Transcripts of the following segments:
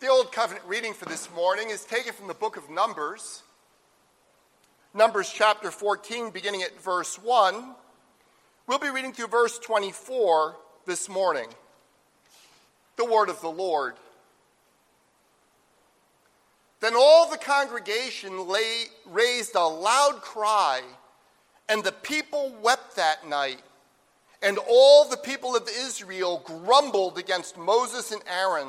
The Old Covenant reading for this morning is taken from the book of Numbers, Numbers chapter 14, beginning at verse 1. We'll be reading through verse 24 this morning. The word of the Lord. Then all the congregation lay, raised a loud cry, and the people wept that night. And all the people of Israel grumbled against Moses and Aaron.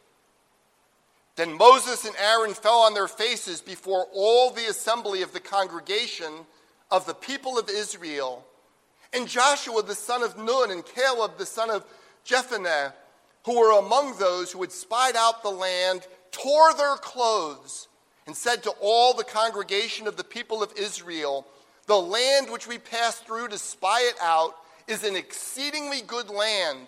Then Moses and Aaron fell on their faces before all the assembly of the congregation of the people of Israel. And Joshua the son of Nun and Caleb the son of Jephunneh, who were among those who had spied out the land, tore their clothes and said to all the congregation of the people of Israel, The land which we passed through to spy it out is an exceedingly good land.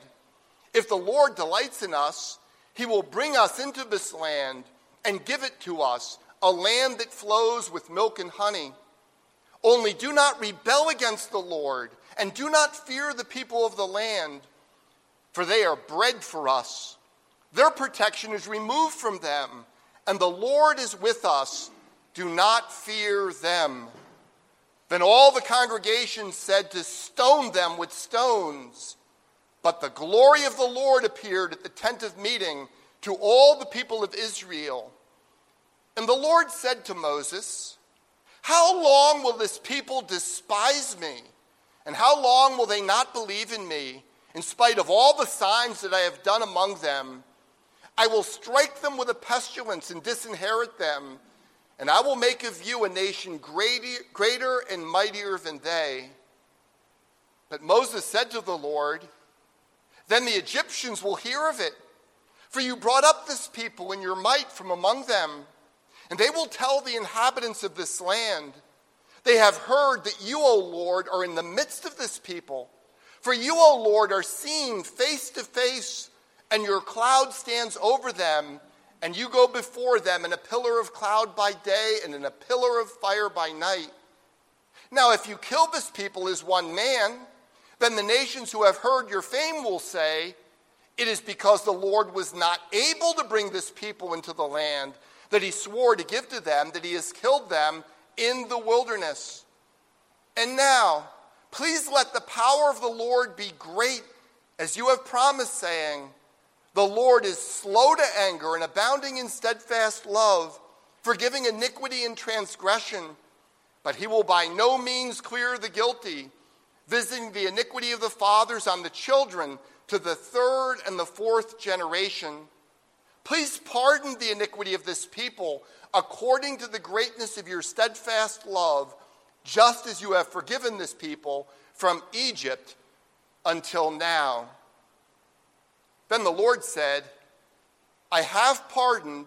If the Lord delights in us, he will bring us into this land and give it to us, a land that flows with milk and honey. Only do not rebel against the Lord, and do not fear the people of the land, for they are bread for us. Their protection is removed from them, and the Lord is with us. Do not fear them. Then all the congregation said to stone them with stones. But the glory of the Lord appeared at the tent of meeting to all the people of Israel. And the Lord said to Moses, How long will this people despise me? And how long will they not believe in me, in spite of all the signs that I have done among them? I will strike them with a pestilence and disinherit them and I will make of you a nation greater, and mightier than they. But Moses said to the Lord, Then the Egyptians will hear of it, for you brought up this people in your might from among them, and they will tell the inhabitants of this land. They have heard that you, O Lord, are in the midst of this people. For you, O Lord, are seen face to face, and your cloud stands over them and you go before them in a pillar of cloud by day and in a pillar of fire by night. Now, if you kill this people as one man, then the nations who have heard your fame will say, It is because the Lord was not able to bring this people into the land that he swore to give to them, that he has killed them in the wilderness. And now, please let the power of the Lord be great, as you have promised, saying, the Lord is slow to anger and abounding in steadfast love, forgiving iniquity and transgression, but he will by no means clear the guilty, visiting the iniquity of the fathers on the children to the third and the fourth generation. Please pardon the iniquity of this people according to the greatness of your steadfast love, just as you have forgiven this people from Egypt until now. Then the Lord said, I have pardoned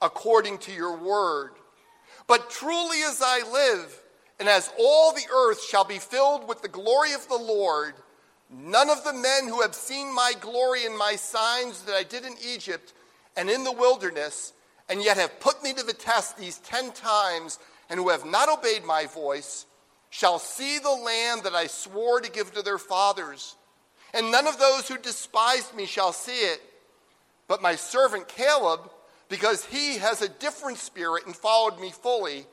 according to your word. But truly as I live, and as all the earth shall be filled with the glory of the Lord, none of the men who have seen my glory and my signs that I did in Egypt and in the wilderness, and yet have put me to the test these ten times, and who have not obeyed my voice, shall see the land that I swore to give to their fathers and none of those who despised me shall see it. But my servant Caleb, because he has a different spirit and followed me fully,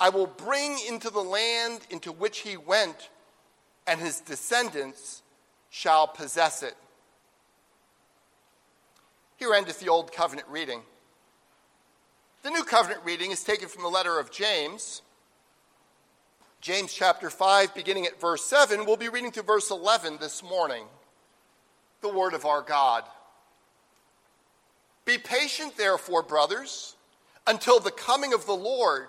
I will bring into the land into which he went, and his descendants shall possess it. Here endeth the Old Covenant reading. The New Covenant reading is taken from the letter of James. James chapter 5, beginning at verse 7. We'll be reading to verse 11 this morning the word of our God. Be patient, therefore, brothers, until the coming of the Lord.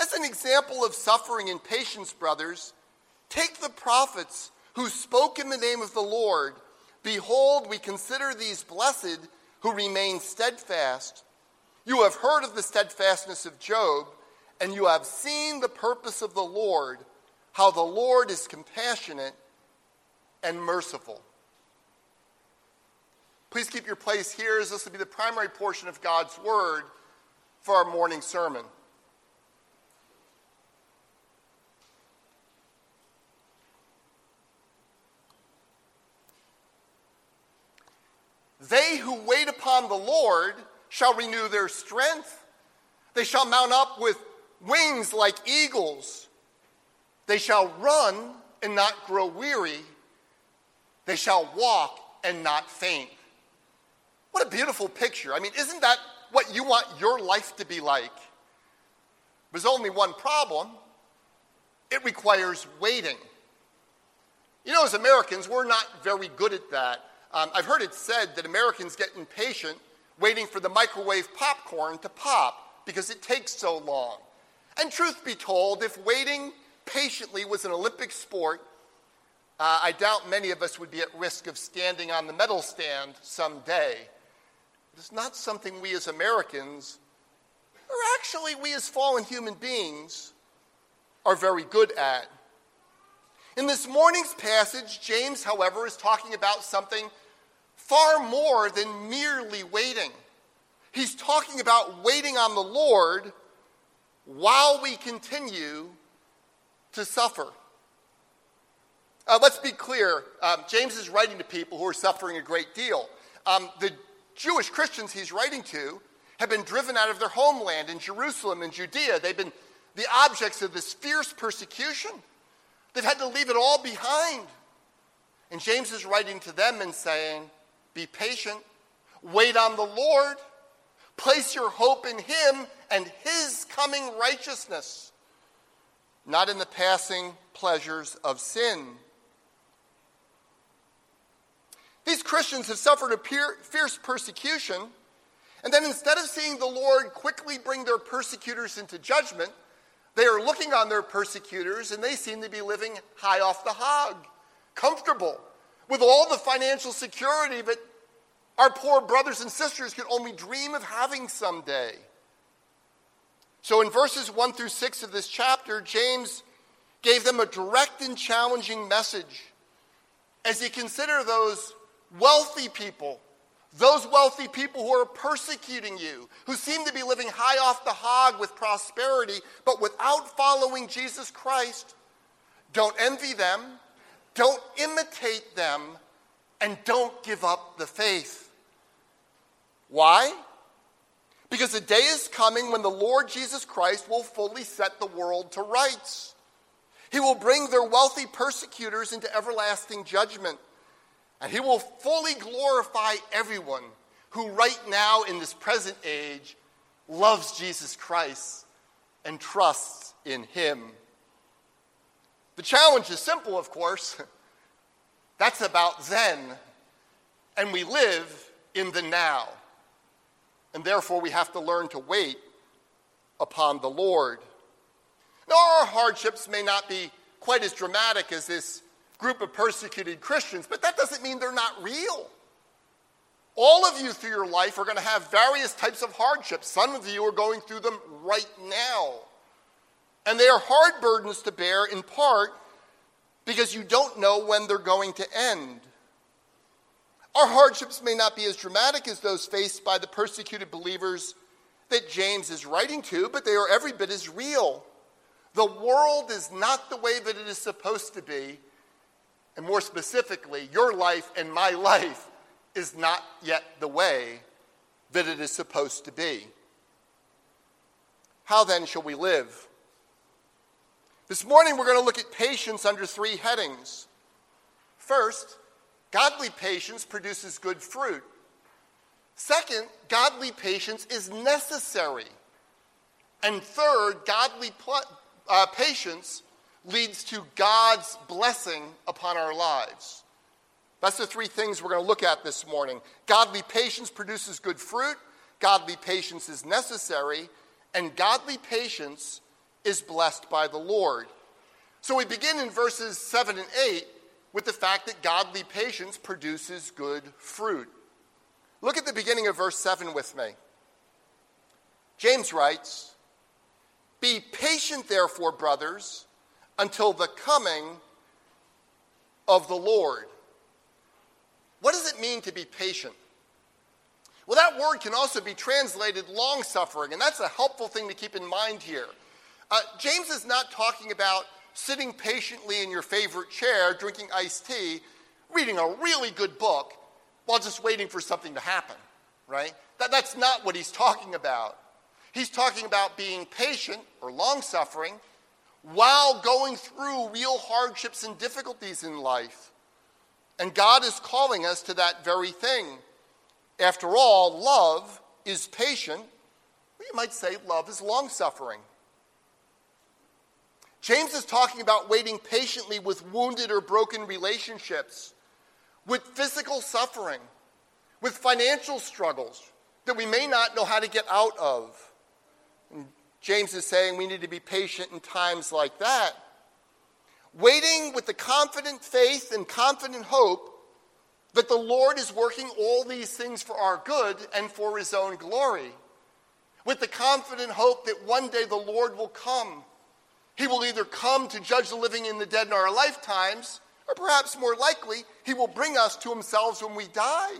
As an example of suffering and patience, brothers, take the prophets who spoke in the name of the Lord. Behold, we consider these blessed who remain steadfast. You have heard of the steadfastness of Job, and you have seen the purpose of the Lord, how the Lord is compassionate and merciful. Please keep your place here as this will be the primary portion of God's Word for our morning sermon. They who wait upon the Lord shall renew their strength. They shall mount up with wings like eagles. They shall run and not grow weary. They shall walk and not faint. What a beautiful picture. I mean, isn't that what you want your life to be like? There's only one problem it requires waiting. You know, as Americans, we're not very good at that. Um, I've heard it said that Americans get impatient waiting for the microwave popcorn to pop because it takes so long. And truth be told, if waiting patiently was an Olympic sport, uh, I doubt many of us would be at risk of standing on the medal stand someday. It's not something we as Americans, or actually we as fallen human beings, are very good at. In this morning's passage, James, however, is talking about something far more than merely waiting. He's talking about waiting on the Lord while we continue to suffer. Uh, let's be clear um, James is writing to people who are suffering a great deal. Um, the Jewish Christians he's writing to have been driven out of their homeland in Jerusalem and Judea. They've been the objects of this fierce persecution. They've had to leave it all behind. And James is writing to them and saying, Be patient, wait on the Lord, place your hope in Him and His coming righteousness, not in the passing pleasures of sin. These Christians have suffered a fierce persecution, and then instead of seeing the Lord quickly bring their persecutors into judgment, they are looking on their persecutors and they seem to be living high off the hog, comfortable, with all the financial security that our poor brothers and sisters could only dream of having someday. So, in verses 1 through 6 of this chapter, James gave them a direct and challenging message as he considered those wealthy people those wealthy people who are persecuting you, who seem to be living high off the hog with prosperity, but without following Jesus Christ, don't envy them, don't imitate them, and don't give up the faith. Why? Because the day is coming when the Lord Jesus Christ will fully set the world to rights. He will bring their wealthy persecutors into everlasting judgment. And he will fully glorify everyone who, right now in this present age, loves Jesus Christ and trusts in him. The challenge is simple, of course. That's about then. And we live in the now. And therefore, we have to learn to wait upon the Lord. Now, our hardships may not be quite as dramatic as this group of persecuted Christians, but that doesn't mean they're not real. All of you through your life are going to have various types of hardships. Some of you are going through them right now. And they are hard burdens to bear in part because you don't know when they're going to end. Our hardships may not be as dramatic as those faced by the persecuted believers that James is writing to, but they are every bit as real. The world is not the way that it is supposed to be, and more specifically, your life and my life is not yet the way that it is supposed to be. How then shall we live? This morning we're going to look at patience under three headings. First, godly patience produces good fruit. Second, godly patience is necessary And third, godly pl- uh, patience leads to God's blessing upon our lives. That's the three things we're going to look at this morning. Godly patience produces good fruit, godly patience is necessary, and godly patience is blessed by the Lord. So we begin in verses 7 and 8 with the fact that godly patience produces good fruit. Look at the beginning of verse 7 with me. James writes, Be patient, therefore, brothers, until the coming of the Lord. What does it mean to be patient? Well, that word can also be translated long suffering, and that's a helpful thing to keep in mind here. Uh, James is not talking about sitting patiently in your favorite chair, drinking iced tea, reading a really good book while just waiting for something to happen, right? That, that's not what he's talking about. He's talking about being patient or long suffering while going through real hardships and difficulties in life. And God is calling us to that very thing. After all, love is patient. You might say love is long suffering. James is talking about waiting patiently with wounded or broken relationships, with physical suffering, with financial struggles that we may not know how to get out of. And James is saying we need to be patient in times like that. Waiting with the confident faith and confident hope that the Lord is working all these things for our good and for his own glory. With the confident hope that one day the Lord will come. He will either come to judge the living and the dead in our lifetimes, or perhaps more likely, he will bring us to himself when we die.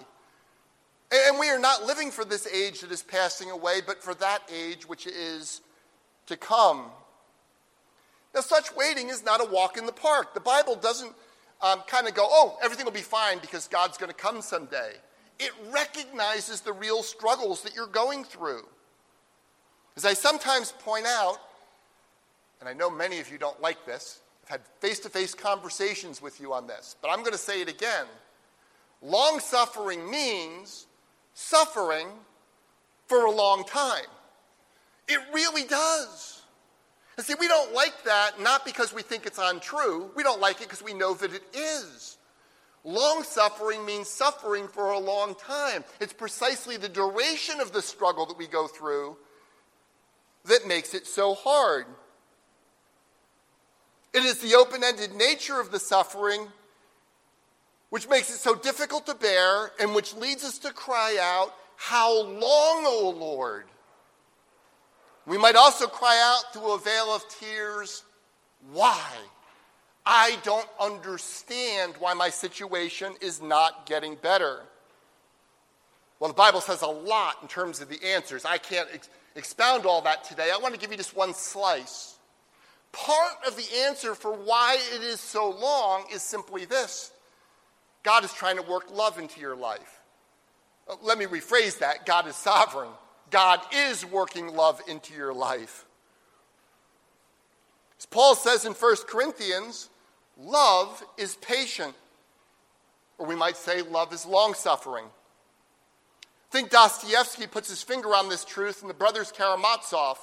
And we are not living for this age that is passing away, but for that age which is to come. Now, such waiting is not a walk in the park. The Bible doesn't um, kind of go, oh, everything will be fine because God's going to come someday. It recognizes the real struggles that you're going through. As I sometimes point out, and I know many of you don't like this, I've had face to face conversations with you on this, but I'm going to say it again. Long suffering means suffering for a long time. It really does. And see, we don't like that not because we think it's untrue. We don't like it because we know that it is. Long suffering means suffering for a long time. It's precisely the duration of the struggle that we go through that makes it so hard. It is the open ended nature of the suffering which makes it so difficult to bear and which leads us to cry out, How long, O Lord? We might also cry out through a veil of tears, Why? I don't understand why my situation is not getting better. Well, the Bible says a lot in terms of the answers. I can't ex- expound all that today. I want to give you just one slice. Part of the answer for why it is so long is simply this God is trying to work love into your life. Uh, let me rephrase that God is sovereign. God is working love into your life. As Paul says in 1 Corinthians, love is patient, or we might say love is long suffering. I think Dostoevsky puts his finger on this truth in the Brothers Karamazov.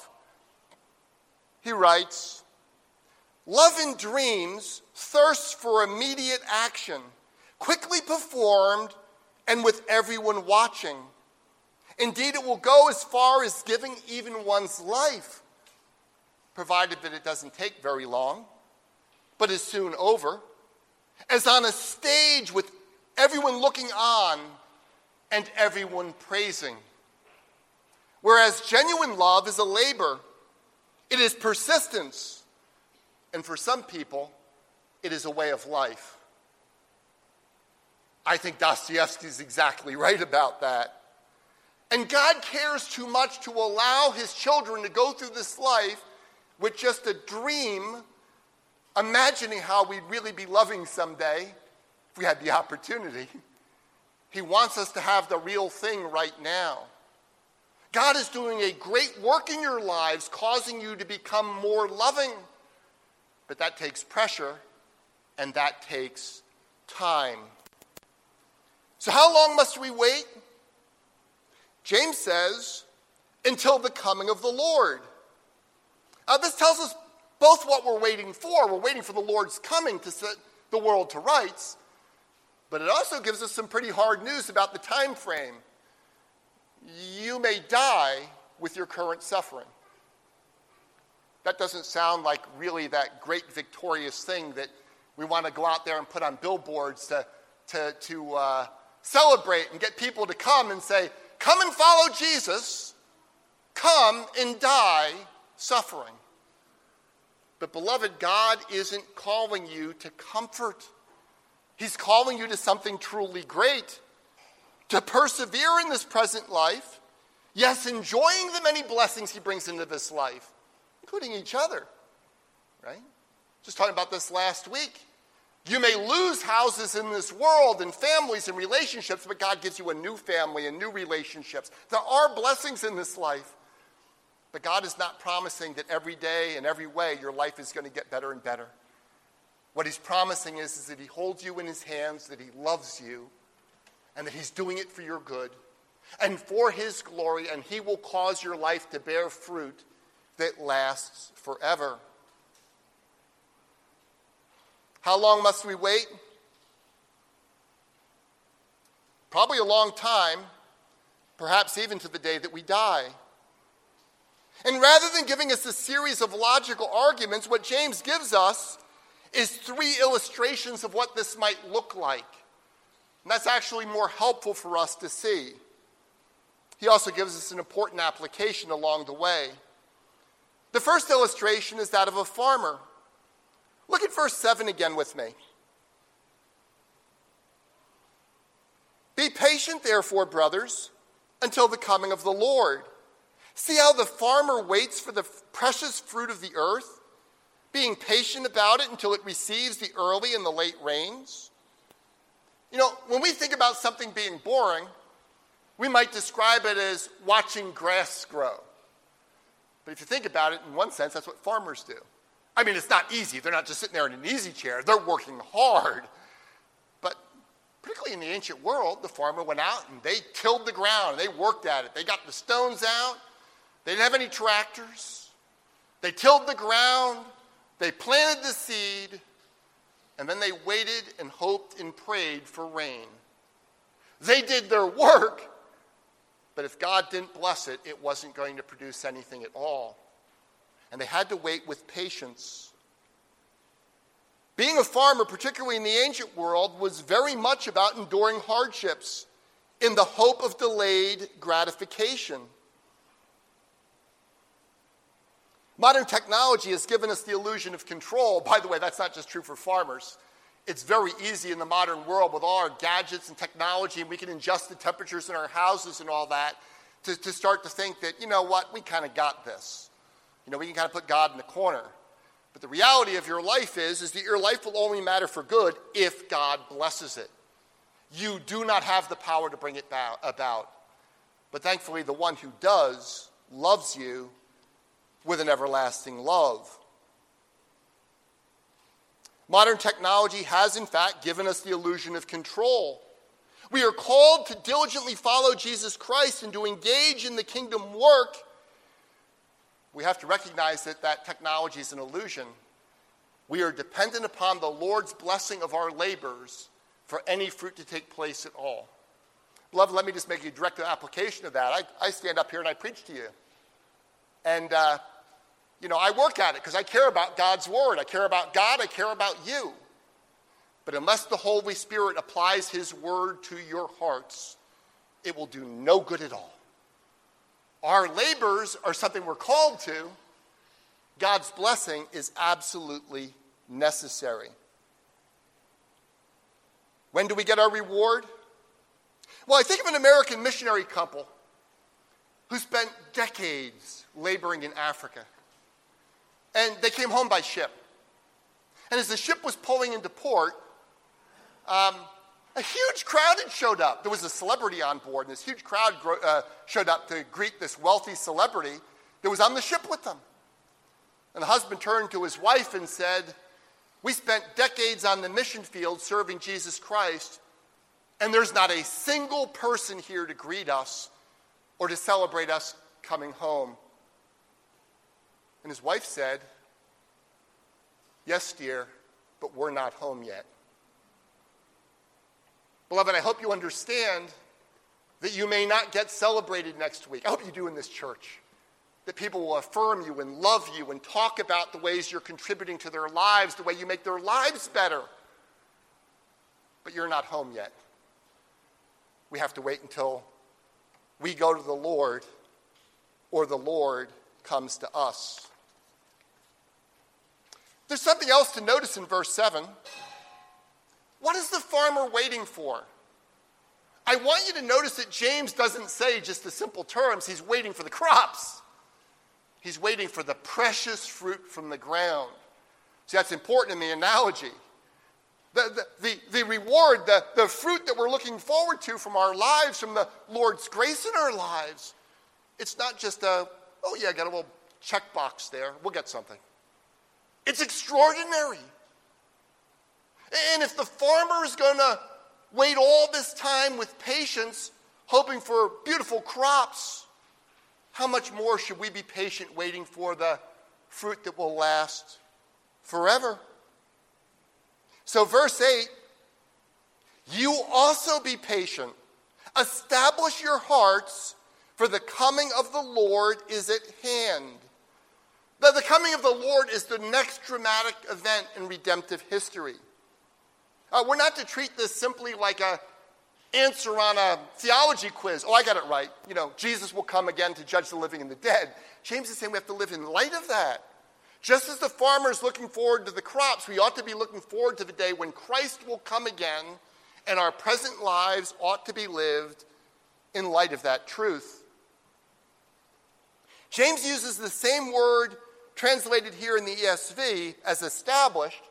He writes, Love in dreams thirsts for immediate action quickly performed, and with everyone watching. Indeed, it will go as far as giving even one's life, provided that it doesn't take very long, but is soon over, as on a stage with everyone looking on and everyone praising. Whereas genuine love is a labor, it is persistence, and for some people, it is a way of life. I think Dostoevsky is exactly right about that. And God cares too much to allow his children to go through this life with just a dream, imagining how we'd really be loving someday if we had the opportunity. He wants us to have the real thing right now. God is doing a great work in your lives, causing you to become more loving. But that takes pressure and that takes time. So, how long must we wait? James says, until the coming of the Lord. Uh, this tells us both what we're waiting for. We're waiting for the Lord's coming to set the world to rights, but it also gives us some pretty hard news about the time frame. You may die with your current suffering. That doesn't sound like really that great victorious thing that we want to go out there and put on billboards to, to, to uh, celebrate and get people to come and say, Come and follow Jesus, come and die suffering. But, beloved, God isn't calling you to comfort. He's calling you to something truly great, to persevere in this present life, yes, enjoying the many blessings He brings into this life, including each other, right? Just talking about this last week. You may lose houses in this world and families and relationships, but God gives you a new family and new relationships. There are blessings in this life, but God is not promising that every day and every way your life is going to get better and better. What He's promising is, is that He holds you in His hands, that He loves you, and that He's doing it for your good and for His glory, and He will cause your life to bear fruit that lasts forever. How long must we wait? Probably a long time, perhaps even to the day that we die. And rather than giving us a series of logical arguments, what James gives us is three illustrations of what this might look like. And that's actually more helpful for us to see. He also gives us an important application along the way. The first illustration is that of a farmer. Look at verse 7 again with me. Be patient, therefore, brothers, until the coming of the Lord. See how the farmer waits for the precious fruit of the earth, being patient about it until it receives the early and the late rains? You know, when we think about something being boring, we might describe it as watching grass grow. But if you think about it, in one sense, that's what farmers do. I mean, it's not easy. They're not just sitting there in an easy chair, they're working hard. But particularly in the ancient world, the farmer went out and they tilled the ground they worked at it. They got the stones out, they didn't have any tractors. They tilled the ground, they planted the seed, and then they waited and hoped and prayed for rain. They did their work, but if God didn't bless it, it wasn't going to produce anything at all and they had to wait with patience. Being a farmer, particularly in the ancient world, was very much about enduring hardships in the hope of delayed gratification. Modern technology has given us the illusion of control. By the way, that's not just true for farmers. It's very easy in the modern world with all our gadgets and technology, and we can adjust the temperatures in our houses and all that, to, to start to think that, you know what, we kind of got this. You know, we can kind of put God in the corner. But the reality of your life is, is that your life will only matter for good if God blesses it. You do not have the power to bring it about. But thankfully, the one who does loves you with an everlasting love. Modern technology has, in fact, given us the illusion of control. We are called to diligently follow Jesus Christ and to engage in the kingdom work we have to recognize that that technology is an illusion. We are dependent upon the Lord's blessing of our labors for any fruit to take place at all. Love, let me just make a direct application of that. I, I stand up here and I preach to you. And, uh, you know, I work at it because I care about God's word. I care about God. I care about you. But unless the Holy Spirit applies his word to your hearts, it will do no good at all. Our labors are something we're called to. God's blessing is absolutely necessary. When do we get our reward? Well, I think of an American missionary couple who spent decades laboring in Africa. And they came home by ship. And as the ship was pulling into port, um, a huge crowd had showed up. There was a celebrity on board, and this huge crowd uh, showed up to greet this wealthy celebrity that was on the ship with them. And the husband turned to his wife and said, We spent decades on the mission field serving Jesus Christ, and there's not a single person here to greet us or to celebrate us coming home. And his wife said, Yes, dear, but we're not home yet. Beloved, I hope you understand that you may not get celebrated next week. I hope you do in this church. That people will affirm you and love you and talk about the ways you're contributing to their lives, the way you make their lives better. But you're not home yet. We have to wait until we go to the Lord or the Lord comes to us. There's something else to notice in verse 7. What is the farmer waiting for? I want you to notice that James doesn't say just the simple terms, he's waiting for the crops. He's waiting for the precious fruit from the ground. See, that's important in the analogy. The, the, the, the, reward, the, the fruit that we're looking forward to from our lives, from the Lord's grace in our lives, it's not just a, oh yeah, I got a little checkbox there, we'll get something. It's extraordinary. And if the farmer is going to wait all this time with patience, hoping for beautiful crops, how much more should we be patient waiting for the fruit that will last forever? So, verse 8 you also be patient, establish your hearts, for the coming of the Lord is at hand. The, the coming of the Lord is the next dramatic event in redemptive history. Uh, we're not to treat this simply like a answer on a theology quiz. Oh, I got it right. You know, Jesus will come again to judge the living and the dead. James is saying we have to live in light of that. Just as the farmer is looking forward to the crops, we ought to be looking forward to the day when Christ will come again, and our present lives ought to be lived in light of that truth. James uses the same word translated here in the ESV as established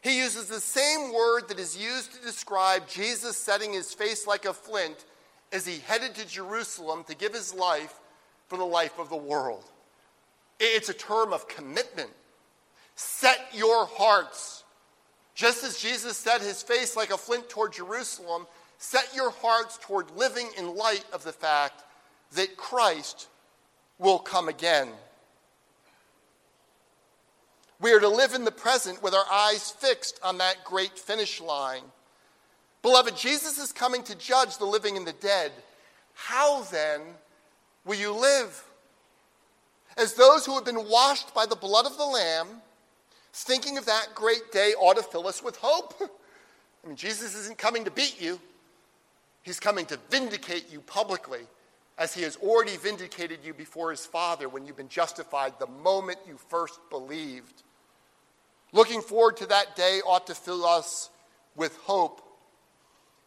he uses the same word that is used to describe Jesus setting his face like a flint as he headed to Jerusalem to give his life for the life of the world. It's a term of commitment. Set your hearts. Just as Jesus set his face like a flint toward Jerusalem, set your hearts toward living in light of the fact that Christ will come again. We are to live in the present with our eyes fixed on that great finish line. Beloved, Jesus is coming to judge the living and the dead. How then will you live? As those who have been washed by the blood of the Lamb, thinking of that great day ought to fill us with hope. I mean, Jesus isn't coming to beat you, He's coming to vindicate you publicly, as He has already vindicated you before His Father when you've been justified the moment you first believed. Looking forward to that day ought to fill us with hope.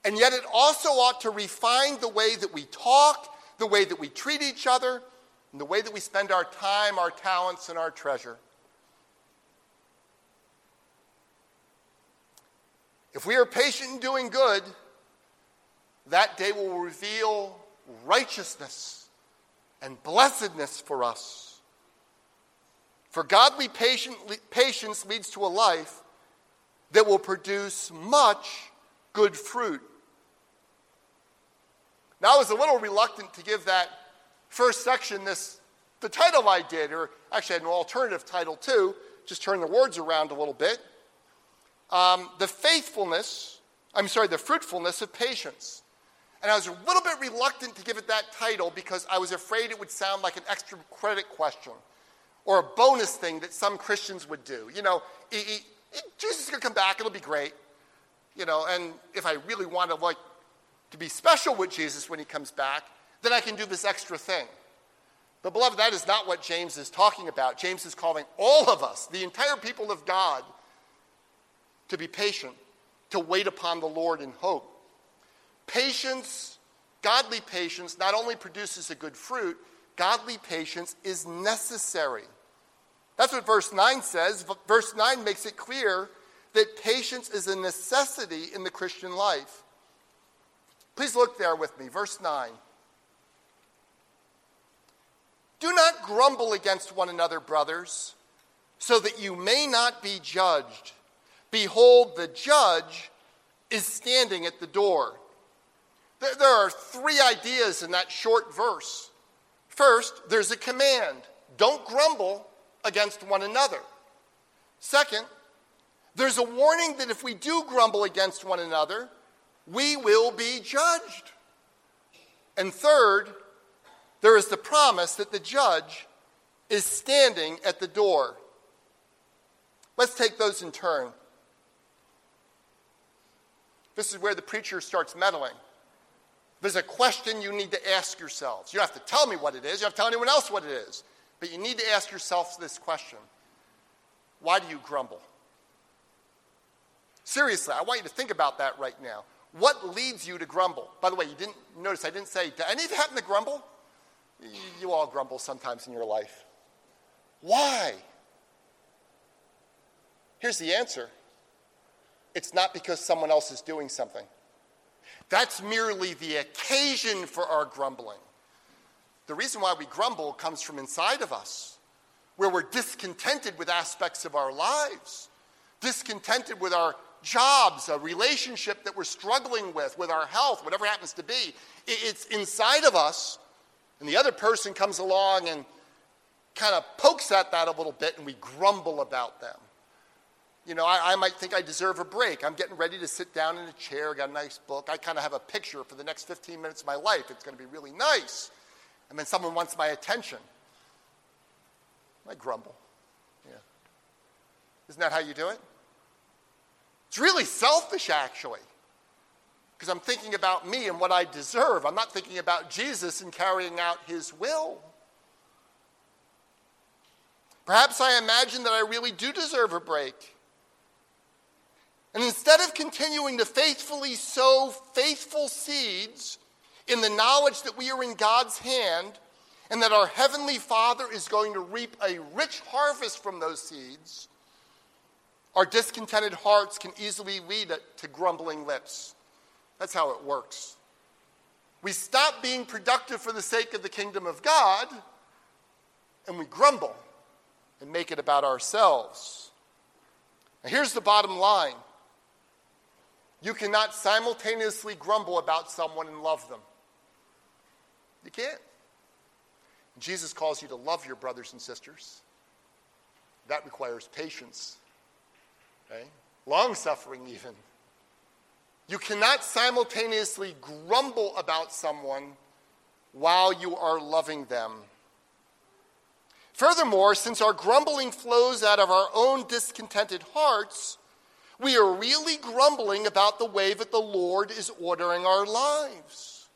And yet, it also ought to refine the way that we talk, the way that we treat each other, and the way that we spend our time, our talents, and our treasure. If we are patient in doing good, that day will reveal righteousness and blessedness for us. For godly patience leads to a life that will produce much good fruit. Now, I was a little reluctant to give that first section this the title I did, or actually I had an alternative title too, just turn the words around a little bit. Um, the faithfulness, I'm sorry, the fruitfulness of patience. And I was a little bit reluctant to give it that title because I was afraid it would sound like an extra credit question or a bonus thing that some Christians would do. You know, he, he, Jesus is going to come back, it'll be great. You know, and if I really want to like to be special with Jesus when he comes back, then I can do this extra thing. But beloved, that is not what James is talking about. James is calling all of us, the entire people of God, to be patient, to wait upon the Lord in hope. Patience, godly patience, not only produces a good fruit, godly patience is necessary. That's what verse 9 says. Verse 9 makes it clear that patience is a necessity in the Christian life. Please look there with me. Verse 9. Do not grumble against one another, brothers, so that you may not be judged. Behold, the judge is standing at the door. There are three ideas in that short verse. First, there's a command don't grumble, against one another. Second, there's a warning that if we do grumble against one another, we will be judged. And third, there is the promise that the judge is standing at the door. Let's take those in turn. This is where the preacher starts meddling. There's a question you need to ask yourselves. You don't have to tell me what it is, you don't have to tell anyone else what it is. But you need to ask yourself this question Why do you grumble? Seriously, I want you to think about that right now. What leads you to grumble? By the way, you didn't notice I didn't say, did any of you happen to grumble? You all grumble sometimes in your life. Why? Here's the answer it's not because someone else is doing something. That's merely the occasion for our grumbling. The reason why we grumble comes from inside of us, where we're discontented with aspects of our lives, discontented with our jobs, a relationship that we're struggling with, with our health, whatever happens to be. It's inside of us, and the other person comes along and kind of pokes at that a little bit, and we grumble about them. You know, I, I, might think I deserve a break. I'm getting ready to sit down in a chair, got a nice book. I kind of have a picture for the next 15 minutes of my life. It's going to be really nice. And then someone wants my attention. I grumble. Yeah. Isn't that how you do it? It's really selfish, actually, because I'm thinking about me and what I deserve. I'm not thinking about Jesus and carrying out his will. Perhaps I imagine that I really do deserve a break. And instead of continuing to faithfully sow faithful seeds in the knowledge that we are in God's hand and that our Heavenly Father is going to reap a rich harvest from those seeds, our discontented hearts can easily lead to grumbling lips. That's how it works. We stop being productive for the sake of the kingdom of God, and we grumble and make it about ourselves. Now, here's the bottom line you cannot simultaneously grumble about someone and love them. You can't. Jesus calls you to love your brothers and sisters. That requires patience okay? long suffering, even. You cannot simultaneously grumble about someone while you are loving them. Furthermore, since our grumbling flows out of our own discontented hearts, we are really grumbling about the way that the Lord is ordering our lives.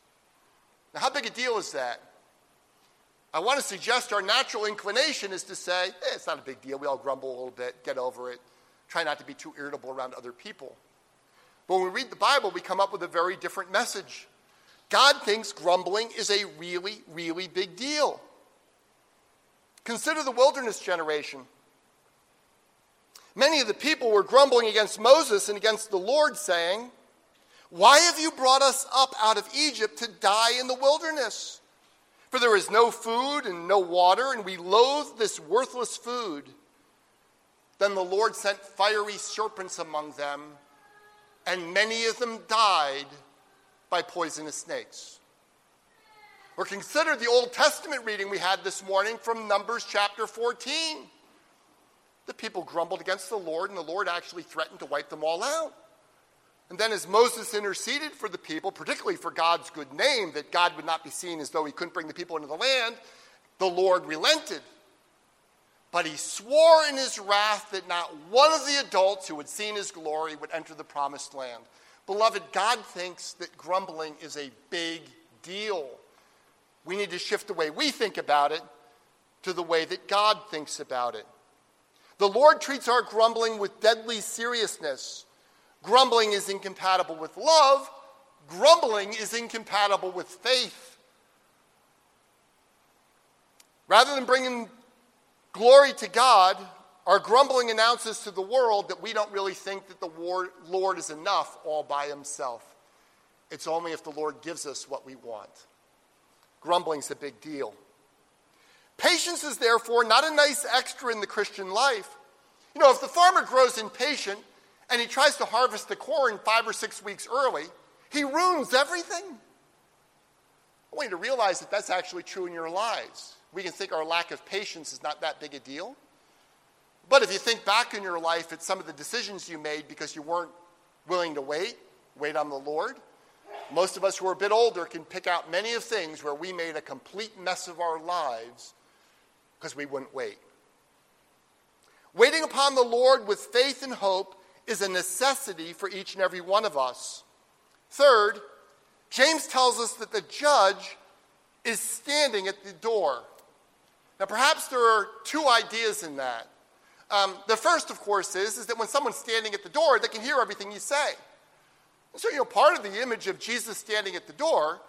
Now, how big a deal is that? I want to suggest our natural inclination is to say, eh, it's not a big deal. We all grumble a little bit, get over it. Try not to be too irritable around other people. But when we read the Bible, we come up with a very different message. God thinks grumbling is a really, really big deal. Consider the wilderness generation. Many of the people were grumbling against Moses and against the Lord, saying, Why have you brought us up out of Egypt to die in the wilderness? For there is no food and no water, and we loathe this worthless food. Then the Lord sent fiery serpents among them, and many of them died by poisonous snakes. Or consider the Old Testament reading we had this morning from Numbers chapter 14. The people grumbled against the Lord, and the Lord actually threatened to wipe them all out. And then, as Moses interceded for the people, particularly for God's good name, that God would not be seen as though he couldn't bring the people into the land, the Lord relented but he swore in his wrath that not one of the adults who had seen his glory would enter the promised land. Beloved, God thinks that grumbling is a big deal. We need to shift the way we think about it to the way that God thinks about it. The Lord treats our grumbling with deadly seriousness. Grumbling is incompatible with love, grumbling is incompatible with faith. Rather than bringing Glory to God, our grumbling announces to the world that we don't really think that the Lord is enough all by himself. It's only if the Lord gives us what we want. Grumbling's a big deal. Patience is therefore not a nice extra in the Christian life. You know, if the farmer grows impatient and he tries to harvest the corn five or six weeks early, he ruins everything. I want you to realize that that's actually true in your lives we can think our lack of patience is not that big a deal. But if you think back in your life at some of the decisions you made because you weren't willing to wait, wait on the Lord, most of us who are a bit older can pick out many of things where we made a complete mess of our lives because we wouldn't wait. Waiting upon the Lord with faith and hope is a necessity for each and every one of us. Third, James tells us that the judge is standing at the door. Now, perhaps there are two ideas in that. Um, the first, of course, is, is that when someone's standing at the door, they can hear everything you say. And so, you know, part of the image of Jesus standing at the door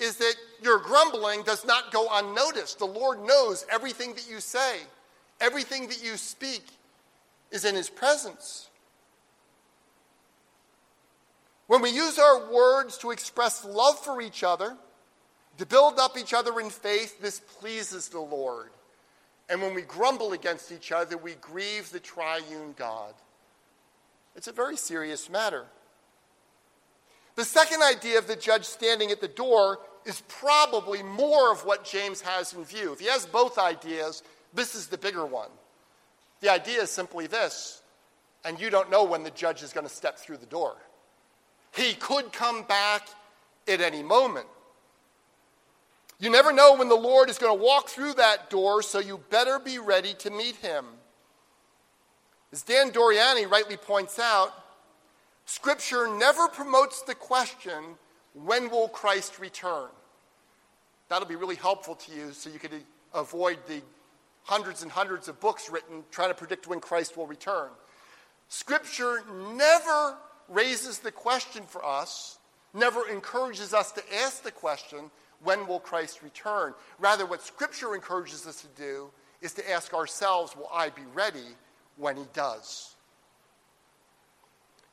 is that your grumbling does not go unnoticed. The Lord knows everything that you say, everything that you speak is in His presence. When we use our words to express love for each other, to build up each other in faith, this pleases the Lord. And when we grumble against each other, we grieve the triune God. It's a very serious matter. The second idea of the judge standing at the door is probably more of what James has in view. If he has both ideas, this is the bigger one. The idea is simply this, and you don't know when the judge is going to step through the door. He could come back at any moment. You never know when the Lord is going to walk through that door, so you better be ready to meet him. As Dan Doriani rightly points out, Scripture never promotes the question, when will Christ return? That'll be really helpful to you so you can avoid the hundreds and hundreds of books written trying to predict when Christ will return. Scripture never raises the question for us, never encourages us to ask the question, when will Christ return? Rather, what Scripture encourages us to do is to ask ourselves, will I be ready when He does?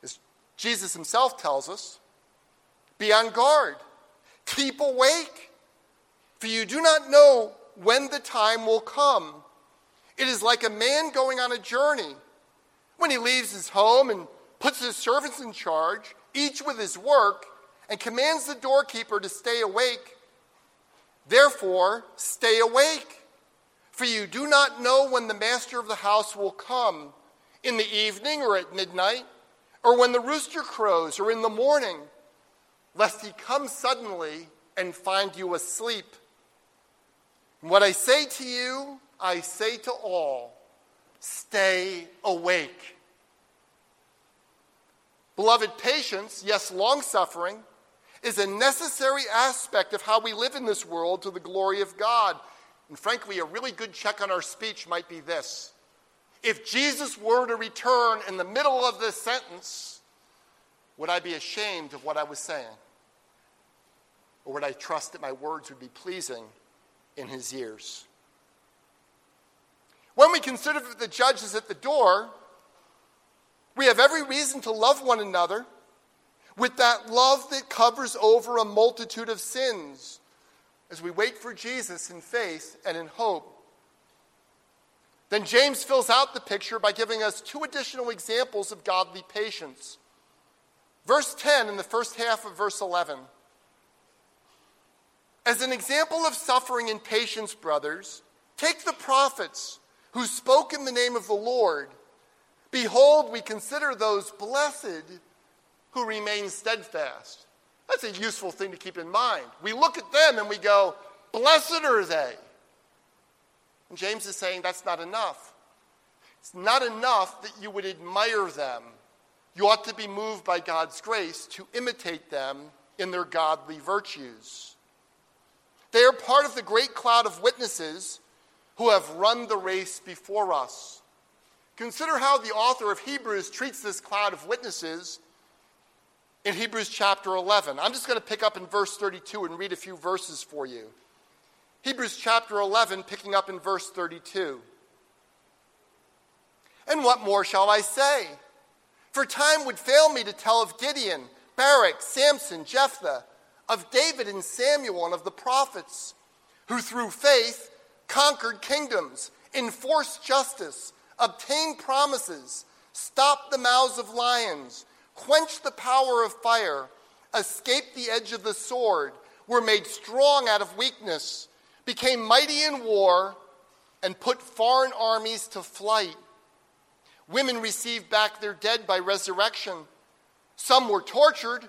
As Jesus Himself tells us, be on guard, keep awake, for you do not know when the time will come. It is like a man going on a journey. When he leaves his home and puts his servants in charge, each with his work, and commands the doorkeeper to stay awake. Therefore, stay awake, for you do not know when the master of the house will come in the evening or at midnight, or when the rooster crows or in the morning, lest he come suddenly and find you asleep. And what I say to you, I say to all stay awake. Beloved, patience, yes, long suffering, is a necessary aspect of how we live in this world to the glory of God. And frankly, a really good check on our speech might be this If Jesus were to return in the middle of this sentence, would I be ashamed of what I was saying? Or would I trust that my words would be pleasing in his ears? When we consider that the judge is at the door, we have every reason to love one another with that love that covers over a multitude of sins as we wait for Jesus in faith and in hope. Then James fills out the picture by giving us two additional examples of godly patience. Verse 10 and the first half of verse 11. As an example of suffering and patience, brothers, take the prophets who spoke in the name of the Lord Behold, we consider those blessed who remain steadfast. That's a useful thing to keep in mind. We look at them and we go, Blessed are they. And James is saying that's not enough. It's not enough that you would admire them. You ought to be moved by God's grace to imitate them in their godly virtues. They are part of the great cloud of witnesses who have run the race before us. Consider how the author of Hebrews treats this cloud of witnesses in Hebrews chapter 11. I'm just going to pick up in verse 32 and read a few verses for you. Hebrews chapter 11, picking up in verse 32. And what more shall I say? For time would fail me to tell of Gideon, Barak, Samson, Jephthah, of David and Samuel, and of the prophets, who through faith conquered kingdoms, enforced justice obtained promises, stopped the mouths of lions, quenched the power of fire, escaped the edge of the sword, were made strong out of weakness, became mighty in war, and put foreign armies to flight. Women received back their dead by resurrection. Some were tortured,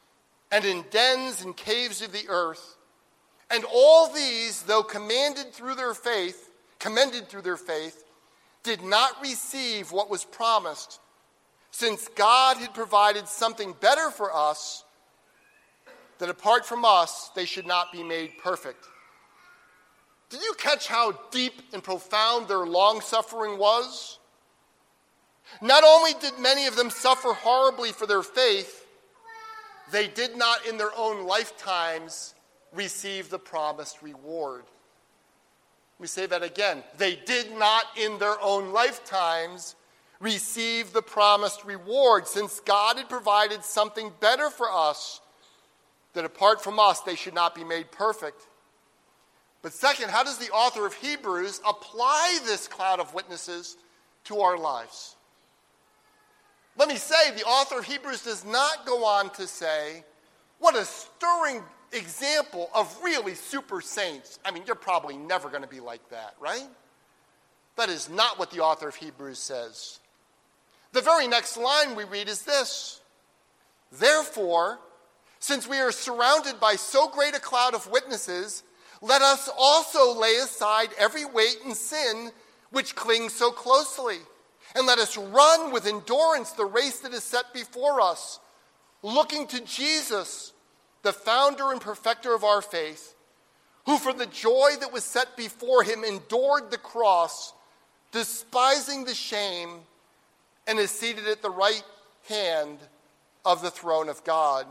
and in dens and caves of the earth. And all these, though commanded through their faith, commended through their faith, did not receive what was promised, since God had provided something better for us that apart from us, they should not be made perfect. Did you catch how deep and profound their long suffering was? Not only did many of them suffer horribly for their faith, they did not in their own lifetimes receive the promised reward. Me say that again. They did not in their own lifetimes receive the promised reward, since God had provided something better for us that apart from us, they should not be made perfect. But second, how does the author of Hebrews apply this cloud of witnesses to our lives? Let me say, the author of Hebrews does not go on to say, what a stirring example of really super saints. I mean, you're probably never going to be like that, right? That is not what the author of Hebrews says. The very next line we read is this Therefore, since we are surrounded by so great a cloud of witnesses, let us also lay aside every weight and sin which clings so closely, and let us run with endurance the race that is set before us, looking to Jesus, the founder and perfecter of our faith, who for the joy that was set before him endured the cross, despising the shame, and is seated at the right hand of the throne of God.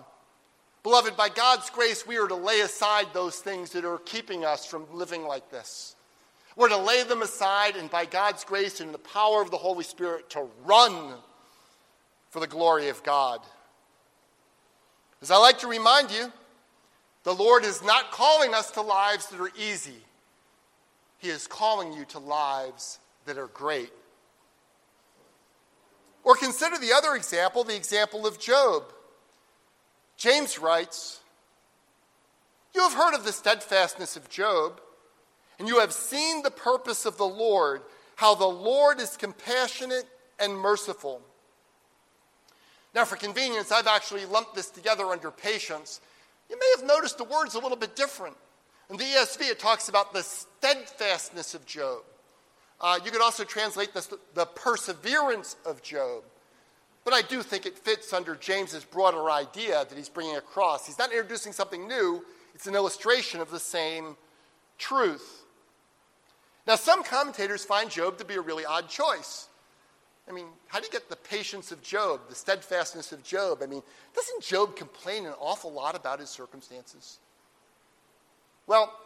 Beloved, by God's grace, we are to lay aside those things that are keeping us from living like this. We're to lay them aside, and by God's grace and the power of the Holy Spirit, to run for the glory of God. As I like to remind you, the Lord is not calling us to lives that are easy, He is calling you to lives that are great. Or consider the other example, the example of Job. James writes, You have heard of the steadfastness of Job, and you have seen the purpose of the Lord, how the Lord is compassionate and merciful. Now, for convenience, I've actually lumped this together under patience. You may have noticed the words a little bit different. In the ESV, it talks about the steadfastness of Job. Uh, you could also translate this the perseverance of Job. But I do think it fits under James's broader idea that he's bringing across. He's not introducing something new, it's an illustration of the same truth. Now, some commentators find Job to be a really odd choice. I mean, how do you get the patience of Job, the steadfastness of Job? I mean, doesn't Job complain an awful lot about his circumstances? Well,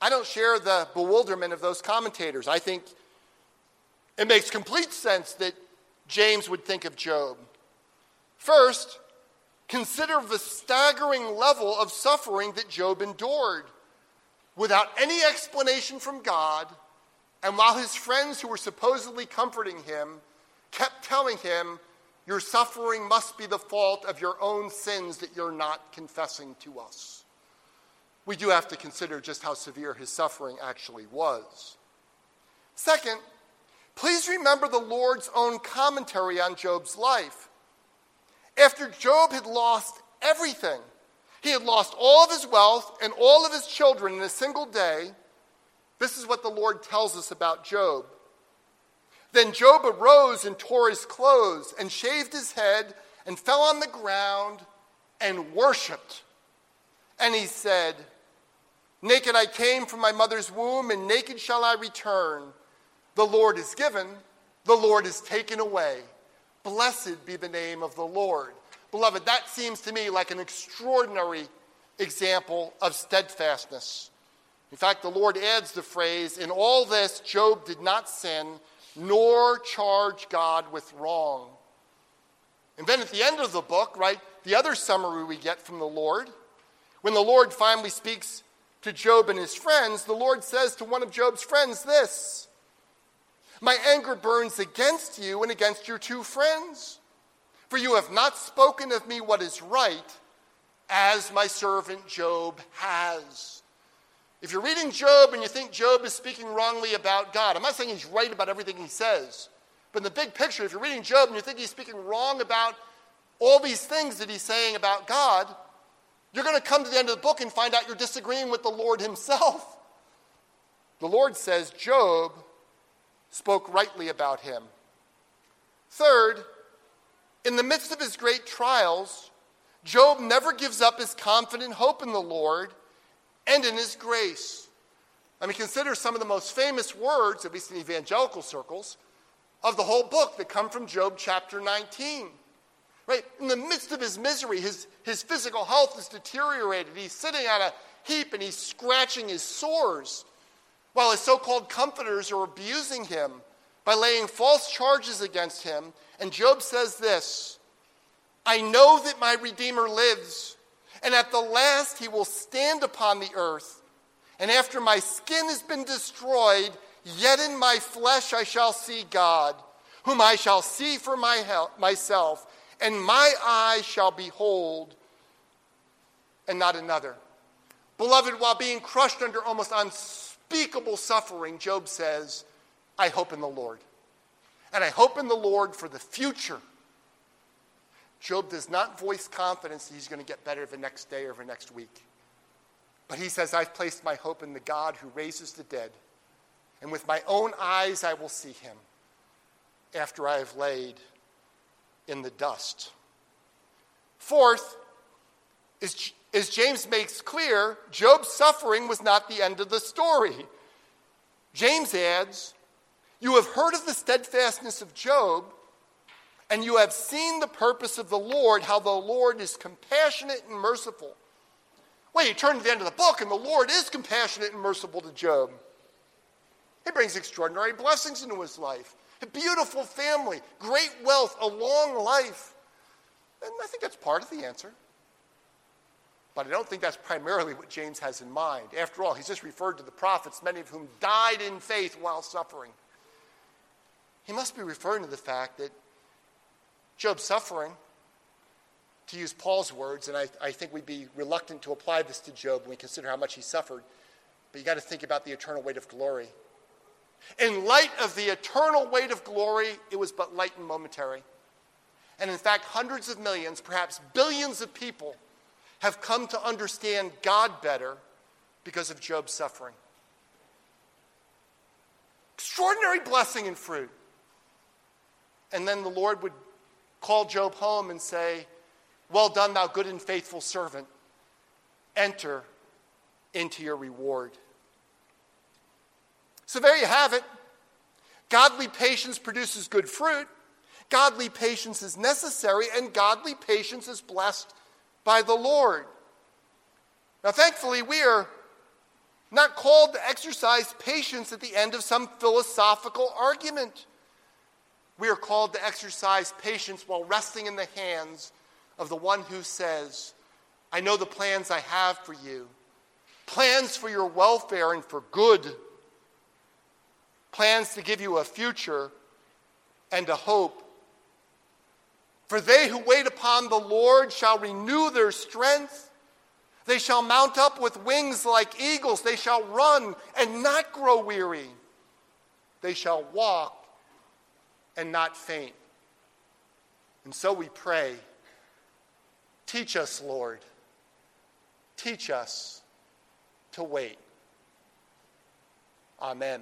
I don't share the bewilderment of those commentators. I think it makes complete sense that James would think of Job. First, consider the staggering level of suffering that Job endured without any explanation from God, and while his friends who were supposedly comforting him kept telling him, Your suffering must be the fault of your own sins that you're not confessing to us. We do have to consider just how severe his suffering actually was. Second, Please remember the Lord's own commentary on Job's life. After Job had lost everything, he had lost all of his wealth and all of his children in a single day. This is what the Lord tells us about Job. Then Job arose and tore his clothes and shaved his head and fell on the ground and worshiped. And he said, Naked I came from my mother's womb, and naked shall I return. The Lord is given, the Lord is taken away. Blessed be the name of the Lord. Beloved, that seems to me like an extraordinary example of steadfastness. In fact, the Lord adds the phrase In all this, Job did not sin, nor charge God with wrong. And then at the end of the book, right, the other summary we get from the Lord, when the Lord finally speaks to Job and his friends, the Lord says to one of Job's friends this My anger burns against you and against your two friends, for you have not spoken of me what is right, as my servant Job has. If you're reading Job and you think Job is speaking wrongly about God, I'm not saying he's right about everything he says, but in the big picture, if you're reading Job and you think he's speaking wrong about all these things that he's saying about God, you're going to come to the end of the book and find out you're disagreeing with the Lord himself. The Lord says Job spoke rightly about him. Third, in the midst of his great trials, Job never gives up his confident hope in the Lord and in his grace. I mean, consider some of the most famous words, at least in evangelical circles, of the whole book that come from Job chapter 19. Right? In the midst of his misery, his, his physical health is deteriorated. He's sitting on a heap and he's scratching his sores while his so called comforters are abusing him by laying false charges against him. And Job says this I know that my Redeemer lives, and at the last he will stand upon the earth. And after my skin has been destroyed, yet in my flesh I shall see God, whom I shall see for my myself and my eyes shall behold, and not another. Beloved, while being crushed under almost unspeakable suffering, Job says, I hope in the Lord. And I hope in the Lord for the future. Job does not voice confidence that he's going to get better the next day or the next week. But he says, I've placed my hope in the God who raises the dead, and with my own eyes I will see him after I have laid in the dust. Fourth, as, as James makes clear, Job's suffering was not the end of the story. James adds, You have heard of the steadfastness of Job, and you have seen the purpose of the Lord, how the Lord is compassionate and merciful. Well, you turn to the end of the book, and the Lord is compassionate and merciful to Job. He brings extraordinary blessings into his life a beautiful family, great wealth, a long life. And I think that's part of the answer. But I don't think that's primarily what James has in mind. After all, he's just referred to the prophets, many of whom died in faith while suffering. He must be referring to the fact that Job's suffering, to use Paul's words, and I, I think we'd be reluctant to apply this to Job when we consider how much he suffered, but you got to think about the eternal weight of glory. In light of the eternal weight of glory, it was but light and momentary. And in fact, hundreds of millions, perhaps billions of people have come to understand God better because of Job's suffering. Extraordinary blessing and fruit. And then the Lord would call Job home and say, Well done, thou good and faithful servant. Enter into your reward. So there you have it. Godly patience produces good fruit. Godly patience is necessary, and godly patience is blessed by the Lord. Now, thankfully, we are not called to exercise patience at the end of some philosophical argument. We are called to exercise patience while resting in the hands of the one who says, I know the plans I have for you, plans for your welfare and for good plans to give you a future and a hope. For they who wait upon the Lord shall renew their strength. They shall mount up with wings like eagles. They shall run and not grow weary. They shall walk and not faint. And so we pray teach us, Lord. Teach us to wait. Amen.